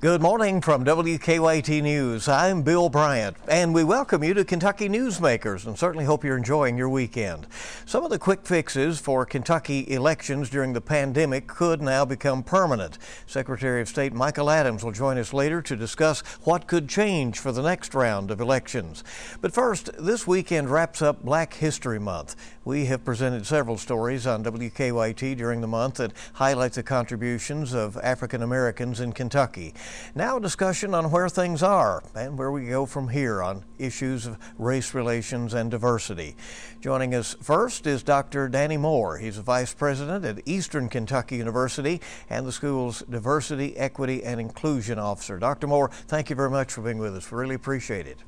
Good morning from WKYT News. I'm Bill Bryant, and we welcome you to Kentucky Newsmakers and certainly hope you're enjoying your weekend. Some of the quick fixes for Kentucky elections during the pandemic could now become permanent. Secretary of State Michael Adams will join us later to discuss what could change for the next round of elections. But first, this weekend wraps up Black History Month. We have presented several stories on WKYT during the month that highlight the contributions of African Americans in Kentucky. Now, a discussion on where things are and where we go from here on issues of race relations and diversity. Joining us first is Dr. Danny Moore. He's a vice president at Eastern Kentucky University and the school's diversity, equity, and inclusion officer. Dr. Moore, thank you very much for being with us. We really appreciate it.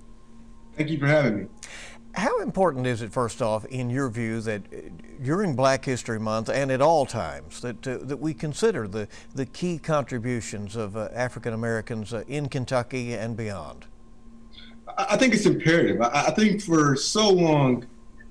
Thank you for having me. How important is it, first off, in your view, that uh, during Black History Month and at all times, that uh, that we consider the the key contributions of uh, African Americans uh, in Kentucky and beyond? I think it's imperative. I, think for so long,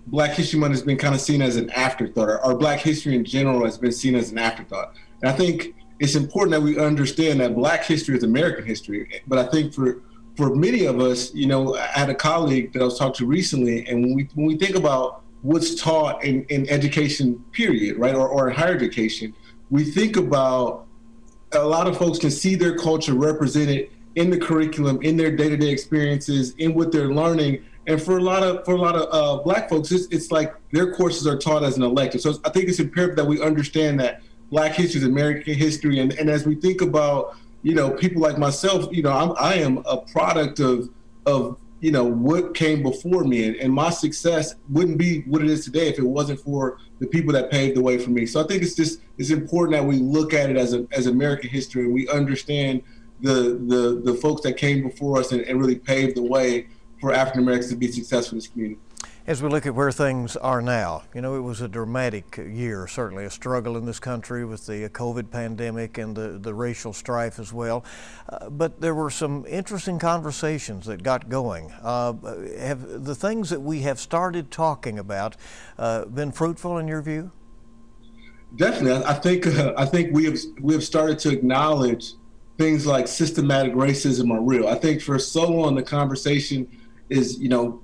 Black History Month has been kind of seen as an afterthought, or Black history in general has been seen as an afterthought. And I think it's important that we understand that Black history is American history. But I think for for many of us, you know, I had a colleague that I was talking to recently, and when we when we think about what's taught in, in education, period, right, or, or in higher education, we think about a lot of folks can see their culture represented in the curriculum, in their day-to-day experiences, in what they're learning. And for a lot of for a lot of uh, Black folks, it's, it's like their courses are taught as an elective. So I think it's imperative that we understand that Black history is American history, and, and as we think about you know, people like myself, you know, I'm, I am a product of of you know what came before me, and, and my success wouldn't be what it is today if it wasn't for the people that paved the way for me. So I think it's just it's important that we look at it as a as American history and we understand the the the folks that came before us and, and really paved the way for African Americans to be successful in this community as we look at where things are now, you know, it was a dramatic year, certainly a struggle in this country with the COVID pandemic and the, the racial strife as well. Uh, but there were some interesting conversations that got going. Uh, have the things that we have started talking about uh, been fruitful in your view? Definitely, I think uh, I think we have we have started to acknowledge things like systematic racism are real. I think for so long the conversation is you know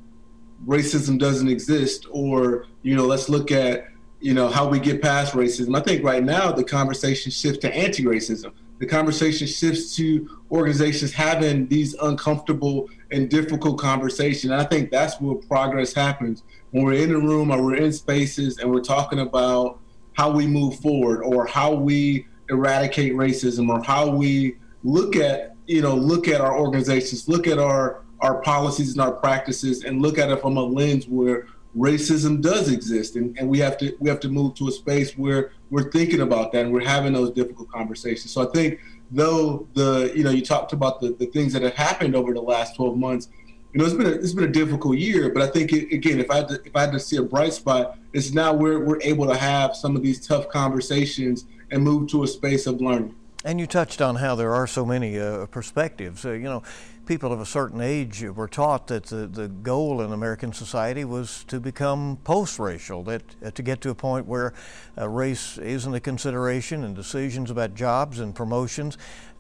racism doesn't exist or you know let's look at you know how we get past racism. I think right now the conversation shifts to anti-racism. The conversation shifts to organizations having these uncomfortable and difficult conversations. And i think that's where progress happens. When we're in a room or we're in spaces and we're talking about how we move forward or how we eradicate racism or how we look at you know look at our organizations look at our our policies and our practices and look at it from a lens where racism does exist. And, and we have to we have to move to a space where we're thinking about that and we're having those difficult conversations. So i think though the you know you talked about the, the things that have happened over the last 12 months you know it's been a, it's been a difficult year but i think it, again if i had to, if i had to see a bright spot it's now we're, we're able to have some of these tough conversations and move to a space of learning. And you touched on how there are so many uh, perspectives. Uh, you know people of a certain age were taught that the, the goal in American society was to become post-racial, that uh, to get to a point where uh, race isn't a consideration in decisions about jobs and promotions.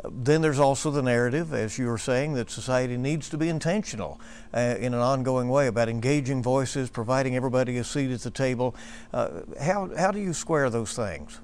Then there's also the narrative, as you were saying, that society needs to be intentional uh, in an ongoing way about engaging voices, providing everybody a seat at the table. Uh, how, how do you square those things?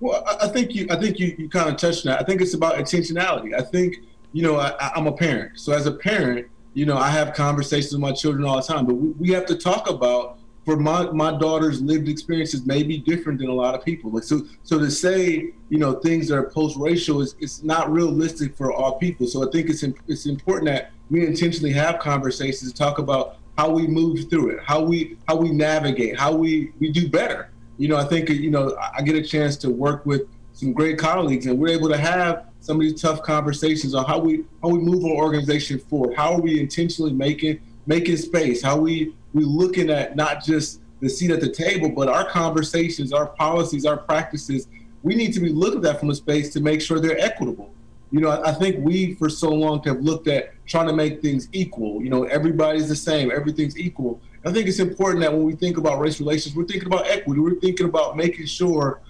Well, I think you, I think you, you kind of touched on that. I think it's about intentionality. I think you know, I, am a parent. So as a parent, you know, I have conversations with my children all the time, but we, we have to talk about for my, my daughter's lived experiences may be different than a lot of people. Like so so to say, you know, things that are post racial is it's not realistic for all people. So I think it's it's important that we intentionally have conversations to talk about how we move through it, how we how we navigate, how we we do better. You know, I think you know I get a chance to work with some great colleagues, and we're able to have some of these tough conversations on how we how we move our organization forward. How are we intentionally making making space? How we we looking at not just the seat at the table, but our conversations, our policies, our practices. We need to be looking at that from a space to make sure they're equitable. You know, I think we for so long have looked at trying to make things equal. You know, everybody's the same, everything's equal. I think it's important that when we think about race relations, we're thinking about equity. We're thinking about making sure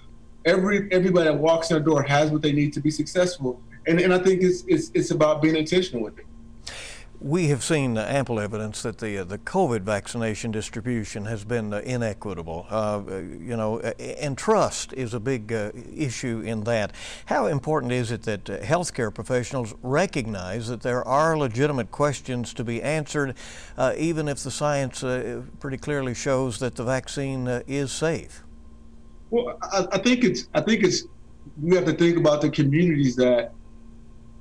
every everybody that walks in the door has what they need to be successful. and and I think it's it's it's about being intentional with it we have seen uh, ample evidence that the uh, the COVID vaccination distribution has been uh, inequitable. Uh, you know, and trust is a big uh, issue in that. How important is it that uh, healthcare professionals recognize that there are legitimate questions to be answered, even if the science pretty clearly shows that the vaccine is safe? Well, I, I think it's I think it's we have to think about the communities that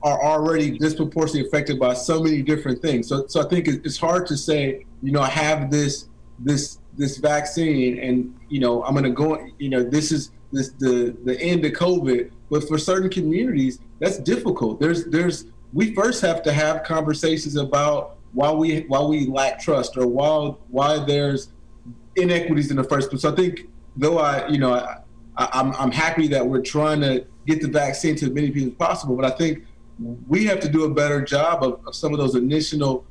are already disproportionately affected by so many different things. So, so I think it's hard to say, you know, I have this this this vaccine, and you know, I'm going to go. You know, this is this the the end of COVID. But for certain communities, that's difficult. There's there's we first have to have conversations about why we why we lack trust or why why there's inequities in the first place. So I think though I you know I, I'm I'm happy that we're trying to get the vaccine to as many people as possible, but I think we have to do a better job of, of some of those initial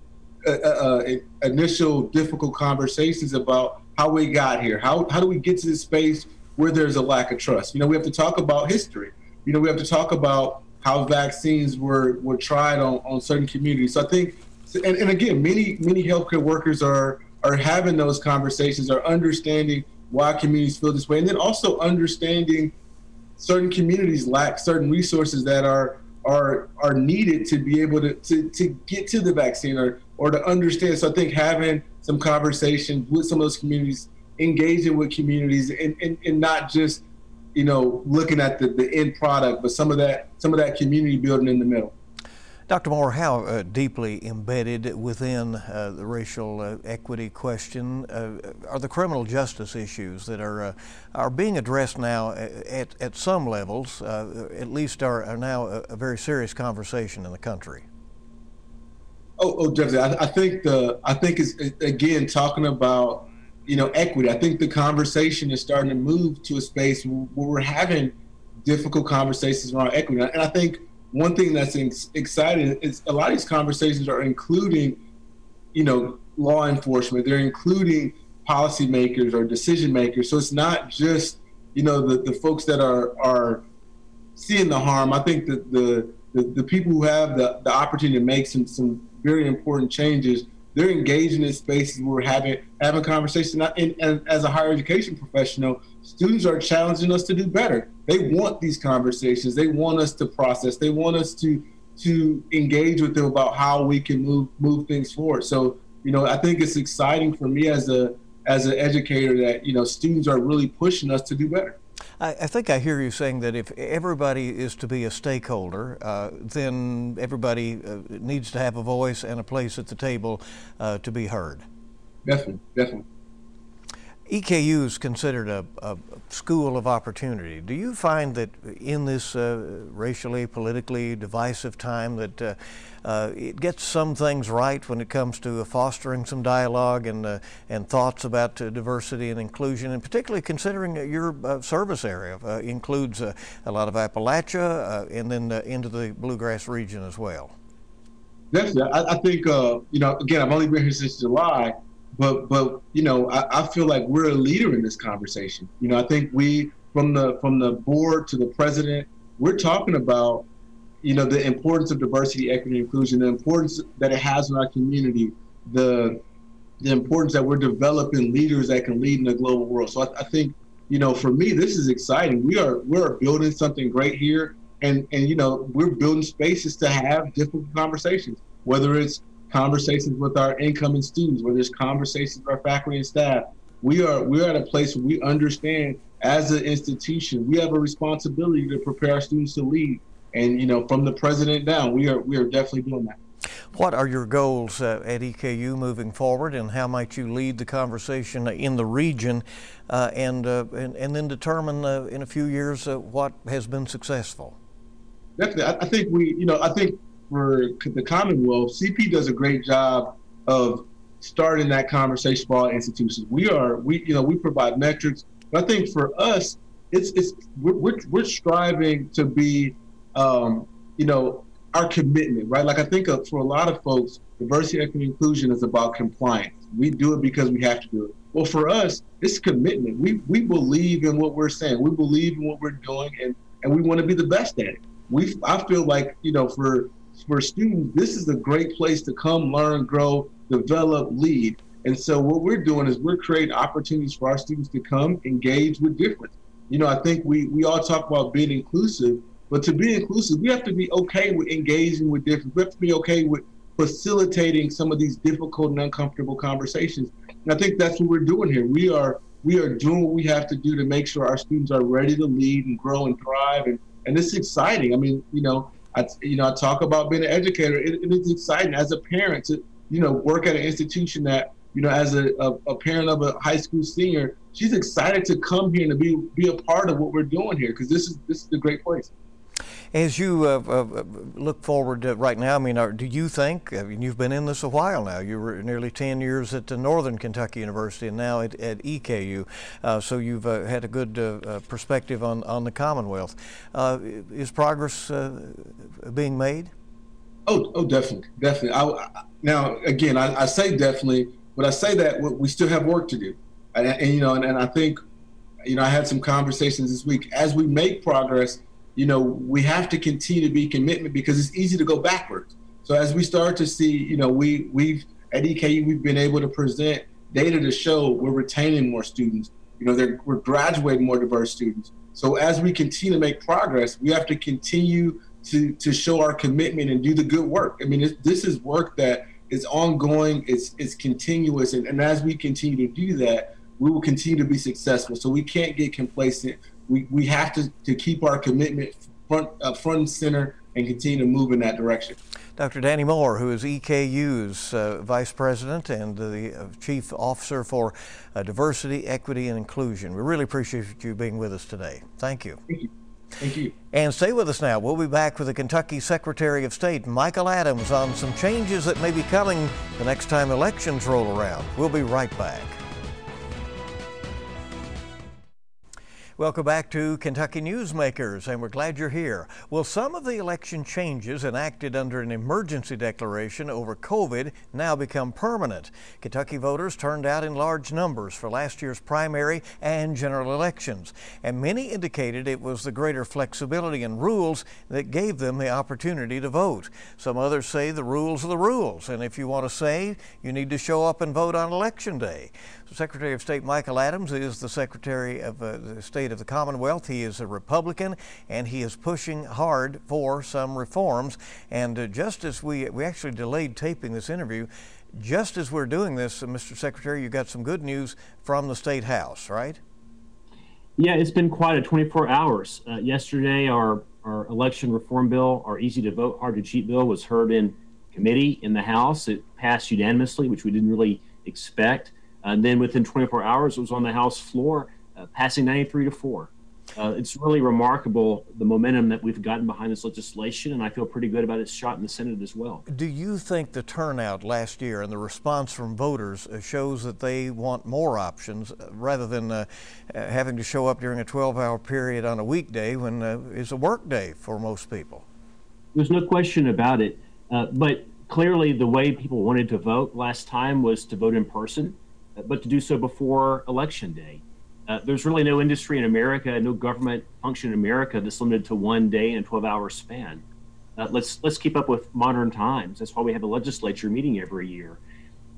uh, uh, uh, initial difficult conversations about how we got here. How how do we get to this space where there's a lack of trust? You know, we have to talk about history. You know, we have to talk about how vaccines were were tried on, on certain communities. So I think, and, and again, many many healthcare workers are are having those conversations, are understanding why communities feel this way, and then also understanding certain communities lack certain resources that are are are needed to be able to, to, to get to the vaccine or, or to understand. So I think having some conversations with some of those communities, engaging with communities and, and, and not just, you know, looking at the, the end product, but some of that some of that community building in the middle. Dr. Moore, how uh, deeply embedded within uh, the racial uh, equity question uh, are the criminal justice issues that are uh, are being addressed now uh, at, at some levels, at least are, are now a, a, very serious conversation in the country? Oh, oh I, I think the I think it's again talking about you know equity. I think the conversation is starting to move to a space where we're having difficult conversations around equity, and I think one thing that's exciting is a lot of these conversations are including, you know, law enforcement. They're including policymakers or decision makers. So it's not just, you know, the, the folks that are are seeing the harm. I think that the the, the people who have the, the opportunity to make some some very important changes, they're engaging in spaces where we're having having conversations. And, and as a higher education professional, students are challenging us to do better. They want these conversations. They want us to process. They want us to to engage with them about how we can move move things forward. So, you know, I think it's exciting for me as a as an educator that you know students are really pushing us to do better. I, I think I hear you saying that if everybody is to be a stakeholder, uh, then everybody uh, needs to have a voice and a place at the table uh, to be heard. Definitely, definitely. EKU is considered a, a, school of opportunity. Do you find that in this uh, racially, politically divisive time that uh, uh, it gets some things right when it comes to fostering some dialogue and uh, and thoughts about uh, diversity and inclusion, and particularly considering your uh, service area includes a lot of Appalachia and then into the bluegrass region as well? Definitely, I, I think you know. Again, I've only been here since July but but you know I, I, feel like we're a leader in this conversation. You know i think we from the from the board to the president we're talking about you know the importance of diversity equity inclusion the importance that it has in our community the the importance that we're developing leaders that can lead in the global world. So I, I think you know for me this is exciting. We are we're building something great here. And and you know we're building spaces to have difficult conversations whether it's conversations with our incoming students, where there's conversations with our faculty and staff. We are we're at a place where we understand as an institution, we have a responsibility to prepare our students to lead. And you know, from the president down, we are we are definitely doing that. What are your goals uh, at EKU moving forward, and how might you lead the conversation in the region, uh, and, uh, and, and then determine uh, in a few years uh, what has been successful? Definitely, I, I think we, you know, I think for the Commonwealth, CP does a great job of starting that conversation for all institutions. We are, we, you know, we provide metrics. But I think for us, it's, it's, we're, we're, striving to be, um, you know, our commitment, right? Like I think of, for a lot of folks, diversity, equity, inclusion is about compliance. We do it because we have to do it. Well, for us, it's commitment. We we believe in what we're saying. We believe in what we're doing, and and we want to be the best at it. we I feel like you know for for students, this is a great place to come, learn, grow, develop, lead. And so what we're doing is we're creating opportunities for our students to come engage with difference. You know, I think we we all talk about being inclusive, but to be inclusive, we have to be okay with engaging with difference. We have to be okay with facilitating some of these difficult and uncomfortable conversations. And I think that's what we're doing here. We are we are doing what we have to do to make sure our students are ready to lead and grow and thrive. And and it's exciting. I mean, you know, I you know I talk about being an educator. It, it is exciting as a parent to you know work at an institution that you know as a, a, a parent of a high school senior, she's excited to come here and to be be a part of what we're doing here because this is this is a great place. As you uh, uh, look forward uh, right now, I mean, are, do you think, I mean, you've been in this a while now, you were nearly 10 years at Northern Kentucky University and now at, at EKU, uh, so you've uh, had a good uh, perspective on, on the Commonwealth. is progress being made? Oh, oh, definitely, definitely. I, now, again, I, I, say definitely, but I say that we still have work to do, and, and you know, and, and I think, you know, I had some conversations this week. As we make progress, you know, we have to continue to be commitment because it's easy to go backwards. So as we start to see, you know, we we've at EKU we've been able to present data to show we're retaining more students. You know, we're graduating more diverse students. So as we continue to make progress, we have to continue to to show our commitment and do the good work. I mean, this is work that is ongoing, it's it's continuous, and, and as we continue to do that, we will continue to be successful. So we can't get complacent we, we have to, to keep our commitment front, uh, front and center and continue to move in that direction. Dr. Danny Moore, who is EKU's uh, Vice President and the uh, Chief Officer for uh, Diversity, Equity, and Inclusion. We really appreciate you being with us today. Thank you. Thank you. Thank you. And stay with us now. We'll be back with the Kentucky Secretary of State, Michael Adams, on some changes that may be coming the next time elections roll around. We'll be right back. Welcome back to Kentucky Newsmakers, and we're glad you're here. Will some of the election changes enacted under an emergency declaration over COVID now become permanent? Kentucky voters turned out in large numbers for last year's primary and general elections, and many indicated it was the greater flexibility in rules that gave them the opportunity to vote. Some others say the rules are the rules, and if you want to say, you need to show up and vote on election day. Secretary of State Michael Adams is the Secretary of uh, the State of the Commonwealth. He is a Republican and he is pushing hard for some reforms. And uh, just as we, we actually delayed taping this interview, just as we're doing this, uh, Mr. Secretary, you got some good news from the State House, right? Yeah, it's been quite a 24 hours. Uh, yesterday, our, our election reform bill, our easy to vote, hard to cheat bill, was heard in committee in the House. It passed unanimously, which we didn't really expect. And then within 24 hours, it was on the House floor, passing 93 to 4. Uh, it's really remarkable the momentum that we've gotten behind this legislation, and I feel pretty good about its shot in the Senate as well. Do you think the turnout last year and the response from voters uh, shows that they want more options uh, rather than uh, having to show up during a 12 hour period on a weekday when uh, it's a work day for most people? There's no question about it. Uh, but clearly, the way people wanted to vote last time was to vote in person but to do so before election day. Uh, there's really no industry in America, no government function in America that's limited to one day and a 12-hour span. Uh, let's let's keep up with modern times. That's why we have a legislature meeting every year.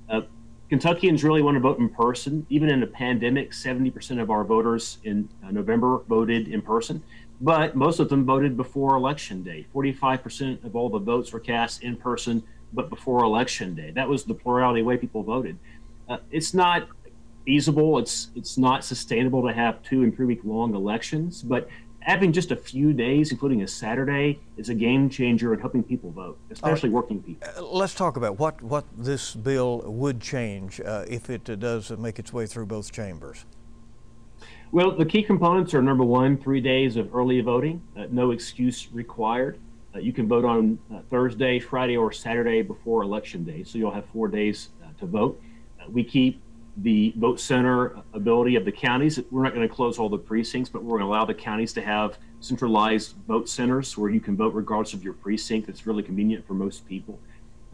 Uh, Kentuckians really want to vote in person. Even in a pandemic, 70% of our voters in uh, November voted in person, but most of them voted before election day. 45% of all the votes were cast in person, but before election day. That was the plurality way people voted. Uh, it's not feasible. It's it's not sustainable to have two and three week long elections, but having just a few days, including a Saturday, is a game changer in helping people vote, especially right. working people. Uh, let's talk about what, what this bill would change uh, if it uh, does make its way through both chambers. Well, the key components are number one, three days of early voting, uh, no excuse required. Uh, you can vote on Thursday, Friday, or Saturday before Election Day, so you'll have four days to vote. We keep the vote center ability of the counties. We're not going to close all the precincts, but we're going to allow the counties to have centralized vote centers where you can vote regardless of your precinct. It's really convenient for most people.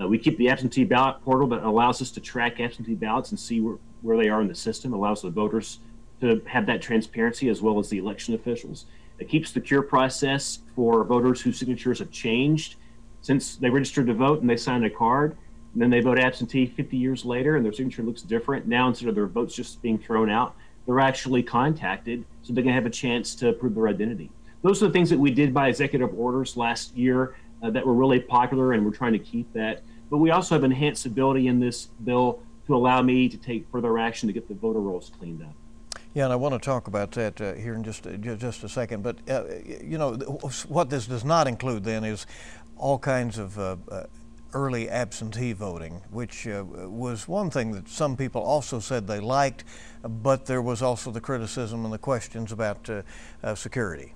Uh, we keep the absentee ballot portal that allows us to track absentee ballots and see where, where they are in the system, allows the voters to have that transparency as well as the election officials. It keeps the cure process for voters whose signatures have changed since they registered to vote and they signed a card. And then they vote absentee 50 years later and their signature looks different. Now, instead of their votes just being thrown out, they're actually contacted so they can have a chance to prove their identity. Those are the things that we did by executive orders last year uh, that were really popular, and we're trying to keep that. But we also have enhanced ability in this bill to allow me to take further action to get the voter rolls cleaned up. Yeah, and I want to talk about that uh, here in just uh, just a second. But uh, you know, what this does not include then is all kinds of uh, uh, early absentee voting, which uh, was one thing that some people also said they liked, but there was also the criticism and the questions about uh, uh, security.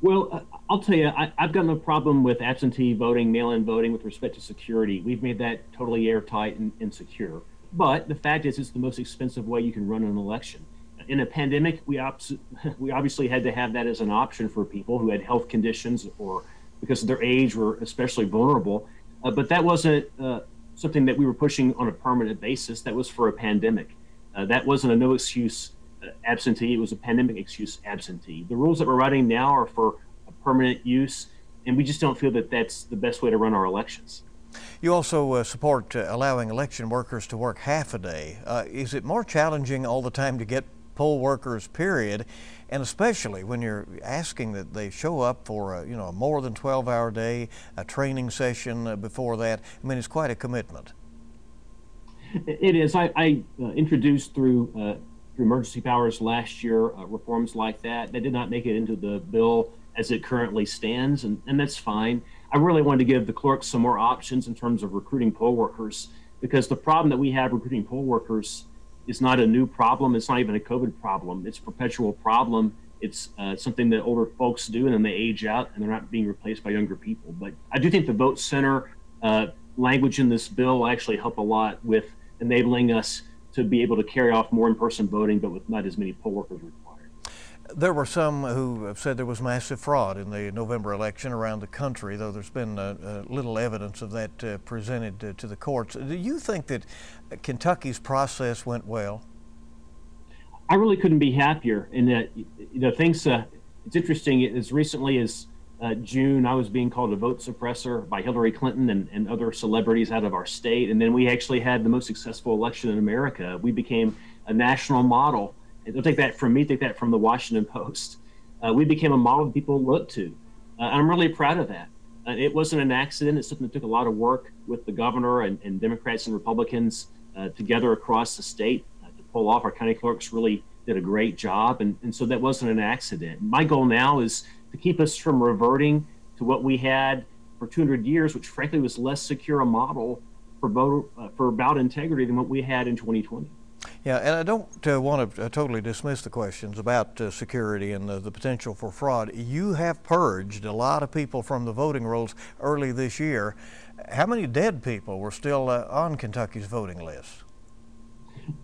Well, uh, I'll tell you, I, have got no problem with absentee voting, mail in voting with respect to security. We've made that totally airtight and, and secure. But the fact is, it's the most expensive way you can run an election. In a pandemic, we, we obviously had to have that as an option for people who had health conditions or because of their age were especially vulnerable. Uh, but that wasn't uh, something that we were pushing on a permanent basis. That was for a pandemic. Uh, that wasn't a no excuse uh, absentee. It was a pandemic excuse absentee. The rules that we're writing now are for permanent use, and we just don't feel that that's the best way to run our elections. You also uh, support uh, allowing election workers to work half a day. Uh, is it more challenging all the time to get poll workers, period? And especially when you're asking that they show up for a, you know, a more than 12 hour day, a training session uh, before that. I mean, it's quite a commitment. It is. I, I uh, introduced through, uh, through emergency powers last year reforms like that. That did not make it into the bill as it currently stands, and, and that's fine. I really wanted to give the clerks some more options in terms of recruiting poll workers because the problem that we have recruiting poll workers is not a new problem. It's not even a COVID problem. It's a perpetual problem. It's uh, something that older folks do, and then they age out, and they're not being replaced by younger people. But I do think the vote center uh, language in this bill will actually help a lot with enabling us to be able to carry off more in-person voting, but with not as many poll workers required. There were some who have said there was massive fraud in the November election around the country, though there's been uh, uh, little evidence of that uh, presented uh, to the courts. Do you think that Kentucky's process went well? I really couldn't be happier. In that, you know, things. Uh, it's interesting. As recently as uh, June, I was being called a vote suppressor by Hillary Clinton and, and other celebrities out of our state, and then we actually had the most successful election in America. We became a national model don't take that from me, take that from the Washington Post. Uh, we became a model that people look to. Uh, I'm really proud of that. Uh, it wasn't an accident. It's something that took a lot of work with the governor and, and Democrats and Republicans uh, together across the state uh, to pull off. Our county clerks really did a great job. And, and so that wasn't an accident. My goal now is to keep us from reverting to what we had for 200 years, which frankly was less secure a model for, voter, uh, for ballot integrity than what we had in 2020. Yeah, and I don't uh, want to uh, totally dismiss the questions about uh, security and the, the, potential for fraud. You have purged a lot of people from the voting rolls early this year. How many dead people were still uh, on Kentucky's voting list?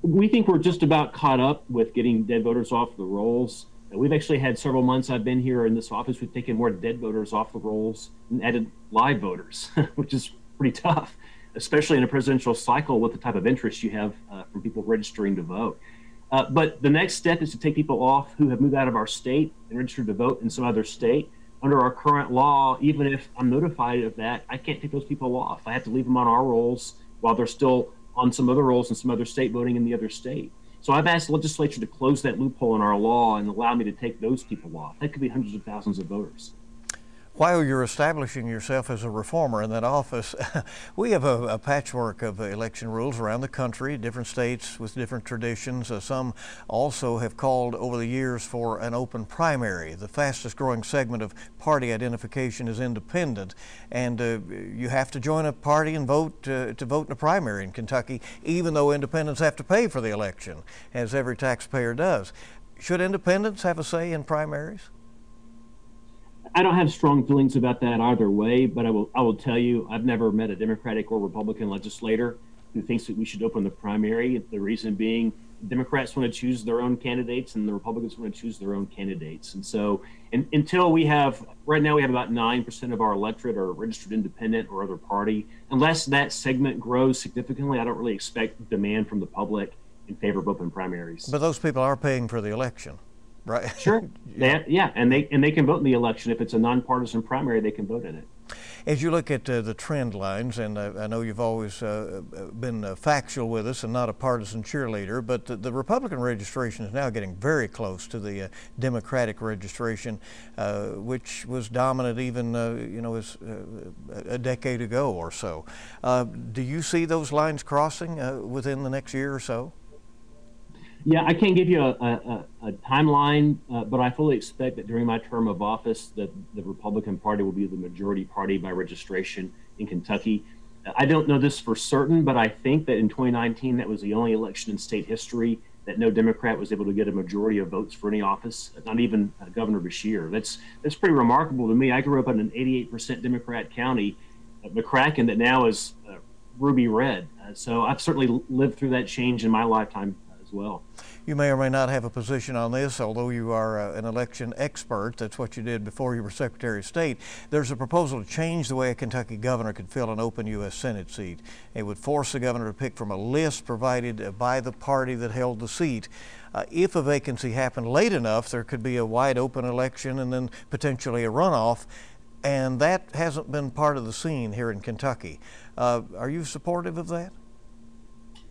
We think we're just about caught up with getting dead voters off the rolls. We've actually had several months I've been here in this office. We've taken more dead voters off the rolls and added live voters, which is pretty tough especially in a presidential cycle with the type of interest you have uh, from people registering to vote. Uh, but the next step is to take people off who have moved out of our state and registered to vote in some other state. Under our current law, even if I'm notified of that, I can't take those people off. I have to leave them on our rolls while they're still on some other rolls in some other state voting in the other state. So I've asked the legislature to close that loophole in our law and allow me to take those people off. That could be hundreds of thousands of voters while you're establishing yourself as a reformer in that office, we have a, a, patchwork of election rules around the country, different states with different traditions. Uh, some also have called over the years for an open primary. The fastest growing segment of party identification is independent, and uh, you have to join a party and vote uh, to vote in a primary in Kentucky, even though independents have to pay for the election, as every taxpayer does. Should independents have a say in primaries? I don't have strong feelings about that either way, but I will I will tell you I've never met a Democratic or Republican legislator who thinks that we should open the primary. The reason being Democrats want to choose their own candidates and the Republicans want to choose their own candidates. And so in, until we have right now we have about 9% of our electorate are registered independent or other party. Unless that segment grows significantly, I don't really expect demand from the public in favor of open primaries. But those people are paying for the election. Right? Sure. yeah. They, yeah, and they and they can vote in the election if it's a nonpartisan primary. They can vote in it. As you look at uh, the trend lines, and uh, I know you've always uh, been uh, factual with us and not a partisan cheerleader, but the, the, Republican registration is now getting very close to the uh, Democratic registration, uh, which was dominant even you know as, a decade ago or so. do you see those lines crossing within the next year or so? Yeah, I can't give you a, a, a timeline, uh, but I fully expect that during my term of office, that the Republican Party will be the majority party by registration in Kentucky. I don't know this for certain, but I think that in 2019, that was the only election in state history that no Democrat was able to get a majority of votes for any office, not even uh, Governor Beshear. That's that's pretty remarkable to me. I grew up in an 88% Democrat county, uh, McCracken, that now is uh, ruby red. Uh, so I've certainly lived through that change in my lifetime well. You may or may not have a position on this, although you are uh, an election expert. That's what you did before you were Secretary of State. There's a proposal to change the way a Kentucky governor could fill an open U.S. Senate seat. It would force the governor to pick from a list provided uh, by the party that held the seat. Uh, if a vacancy happened late enough, there could be a wide open election and then potentially a runoff. And that hasn't been part of the scene here in Kentucky. Uh, are you supportive of that?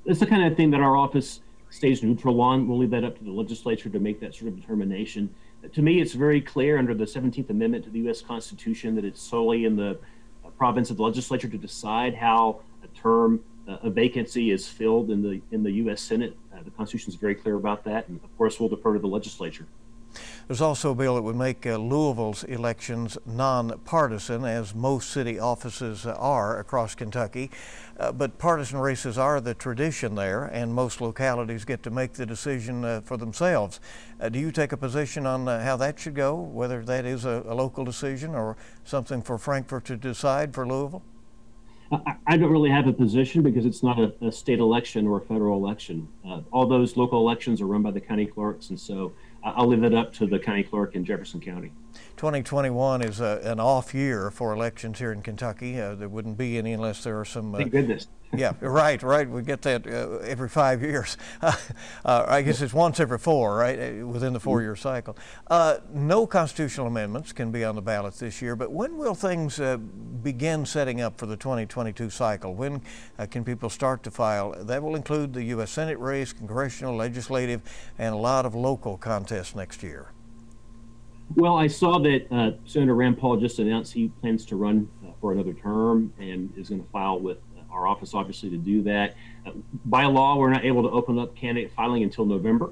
It's the kind of thing that our office stays neutral on. We'll leave that up to the legislature to make that sort of determination. To me, it's very clear under the 17th Amendment to the U.S. Constitution that it's solely in the province of the legislature to decide how a term, uh, a vacancy is filled in the in the U.S. Senate. Uh, the Constitution is very clear about that, and of course, we'll defer to the legislature. There's also a bill that would make uh, Louisville's elections nonpartisan, as most city offices are across Kentucky. Uh, but partisan races are the tradition there, and most localities get to make the decision uh, for themselves. Uh, do you take a position on uh, how that should go, whether that is a, a, local decision or something for Frankfort to decide for Louisville? I, don't really have a position because it's not a, a state election or a federal election. Uh, all those local elections are run by the county clerks, and so I'll leave it up to the county clerk in Jefferson County. 2021 is a, an off year for elections here in Kentucky. Uh, there wouldn't be any unless there are some. Uh, Thank goodness. Yeah, right, right. We get that uh, every five years. Uh, I guess it's once every four, right, uh, within the four-year cycle. Uh, no constitutional amendments can be on the ballot this year. But when will things begin setting up for the 2022 cycle? When can people start to file? That will include the U.S. Senate race, congressional, legislative, and a lot of local contests next year. Well, I saw that uh, Senator Rand Paul just announced he plans to run uh, for another term and is going to file with uh, our office, obviously, to do that. Uh, by law, we're not able to open up candidate filing until November.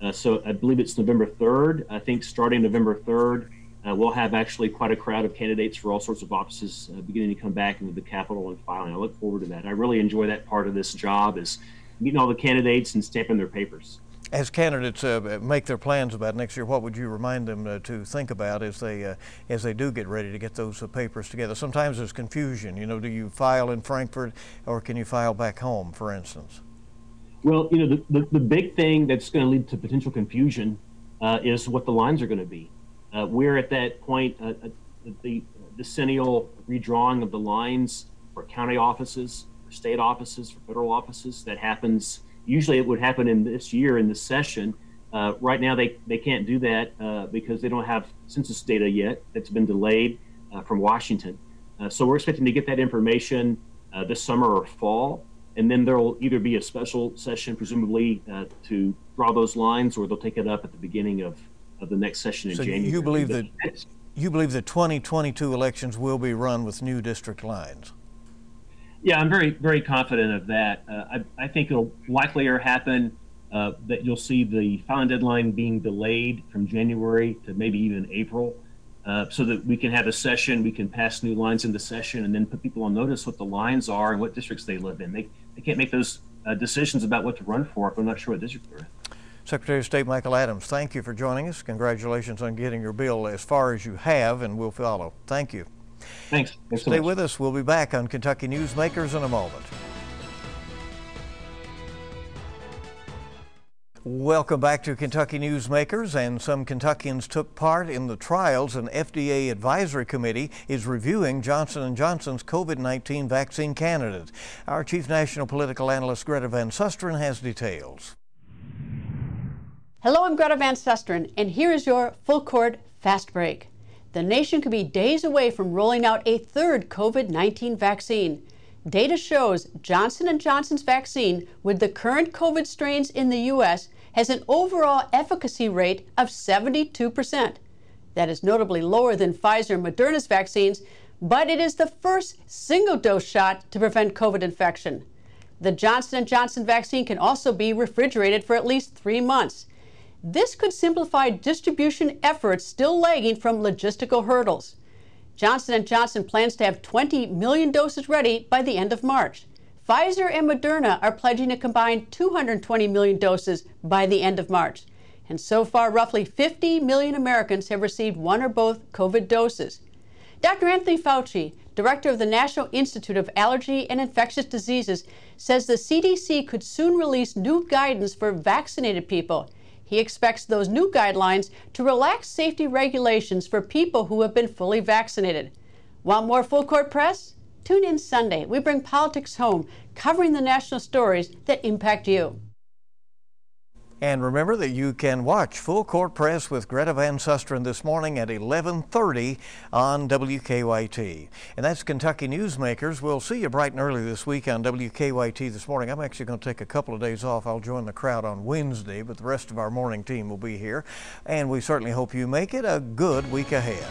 Uh, so I believe it's November 3rd. I think starting November 3rd, uh, we'll have actually quite a crowd of candidates for all sorts of offices beginning to come back into the Capitol and filing. I look forward to that. I really enjoy that part of this job is meeting all the candidates and stamping their papers as candidates uh, make their plans about next year, what would you remind them uh, to think about as they uh, as they do get ready to get those uh, papers together? Sometimes there's confusion. You know, do you file in Frankfort or can you file back home, for instance? Well, you know, the, the, the big thing that's going to lead to potential confusion uh, is what the lines are going to be. Uh, we're at that point, the decennial redrawing of the lines for county offices, for state offices, for federal offices that happens usually it would happen in this year in this session. Uh, right now, they, they can't do that uh, because they don't have census data yet. It's been delayed uh, from Washington. Uh, so we're expecting to get that information uh, this summer or fall. And then there will either be a special session, presumably, uh, to draw those lines, or they'll take it up at the beginning of, of the next session in so January. You believe that you believe the 2022 elections will be run with new district lines? Yeah, I'm very, very confident of that. Uh, I, I, think it'll likelier happen uh, that you'll see the filing deadline being delayed from January to maybe even April, uh, so that we can have a session, we can pass new lines into session, and then put people on notice what the lines are and what districts they live in. They, they can't make those uh, decisions about what to run for if they're not sure what district they're in. Secretary of State Michael Adams, thank you for joining us. Congratulations on getting your bill as far as you have, and we'll follow. Thank you. Thanks. Thanks Stay so with us. We'll be back on Kentucky Newsmakers in a moment. Welcome back to Kentucky Newsmakers, and some Kentuckians took part in the trials. An FDA advisory committee is reviewing Johnson & Johnson's COVID-19 vaccine candidate. Our chief national political analyst Greta Van Susteren has details. Hello, I'm Greta Van Susteren, and here is your full court fast break. The nation could be days away from rolling out a third COVID-19 vaccine. Data shows Johnson & Johnson's vaccine with the current COVID strains in the US has an overall efficacy rate of 72%. That is notably lower than Pfizer and Moderna's vaccines, but it is the first single-dose shot to prevent COVID infection. The Johnson & Johnson vaccine can also be refrigerated for at least 3 months. This could simplify distribution efforts still lagging from logistical hurdles. Johnson & Johnson plans to have 20 million doses ready by the end of March. Pfizer and Moderna are pledging a combined 220 million doses by the end of March. And so far, roughly 50 million Americans have received one or both COVID doses. Dr. Anthony Fauci, director of the National Institute of Allergy and Infectious Diseases, says the CDC could soon release new guidance for vaccinated people he expects those new guidelines to relax safety regulations for people who have been fully vaccinated. Want more full court press? Tune in Sunday. We bring politics home, covering the national stories that impact you. And remember that you can watch Full Court Press with Greta Van Susteren this morning at 11:30 on WKYT. And that's Kentucky Newsmakers. We'll see you bright and early this week on WKYT this morning. I'm actually going to take a couple of days off. I'll join the crowd on Wednesday, but the rest of our morning team will be here. And we certainly hope you make it a good week ahead.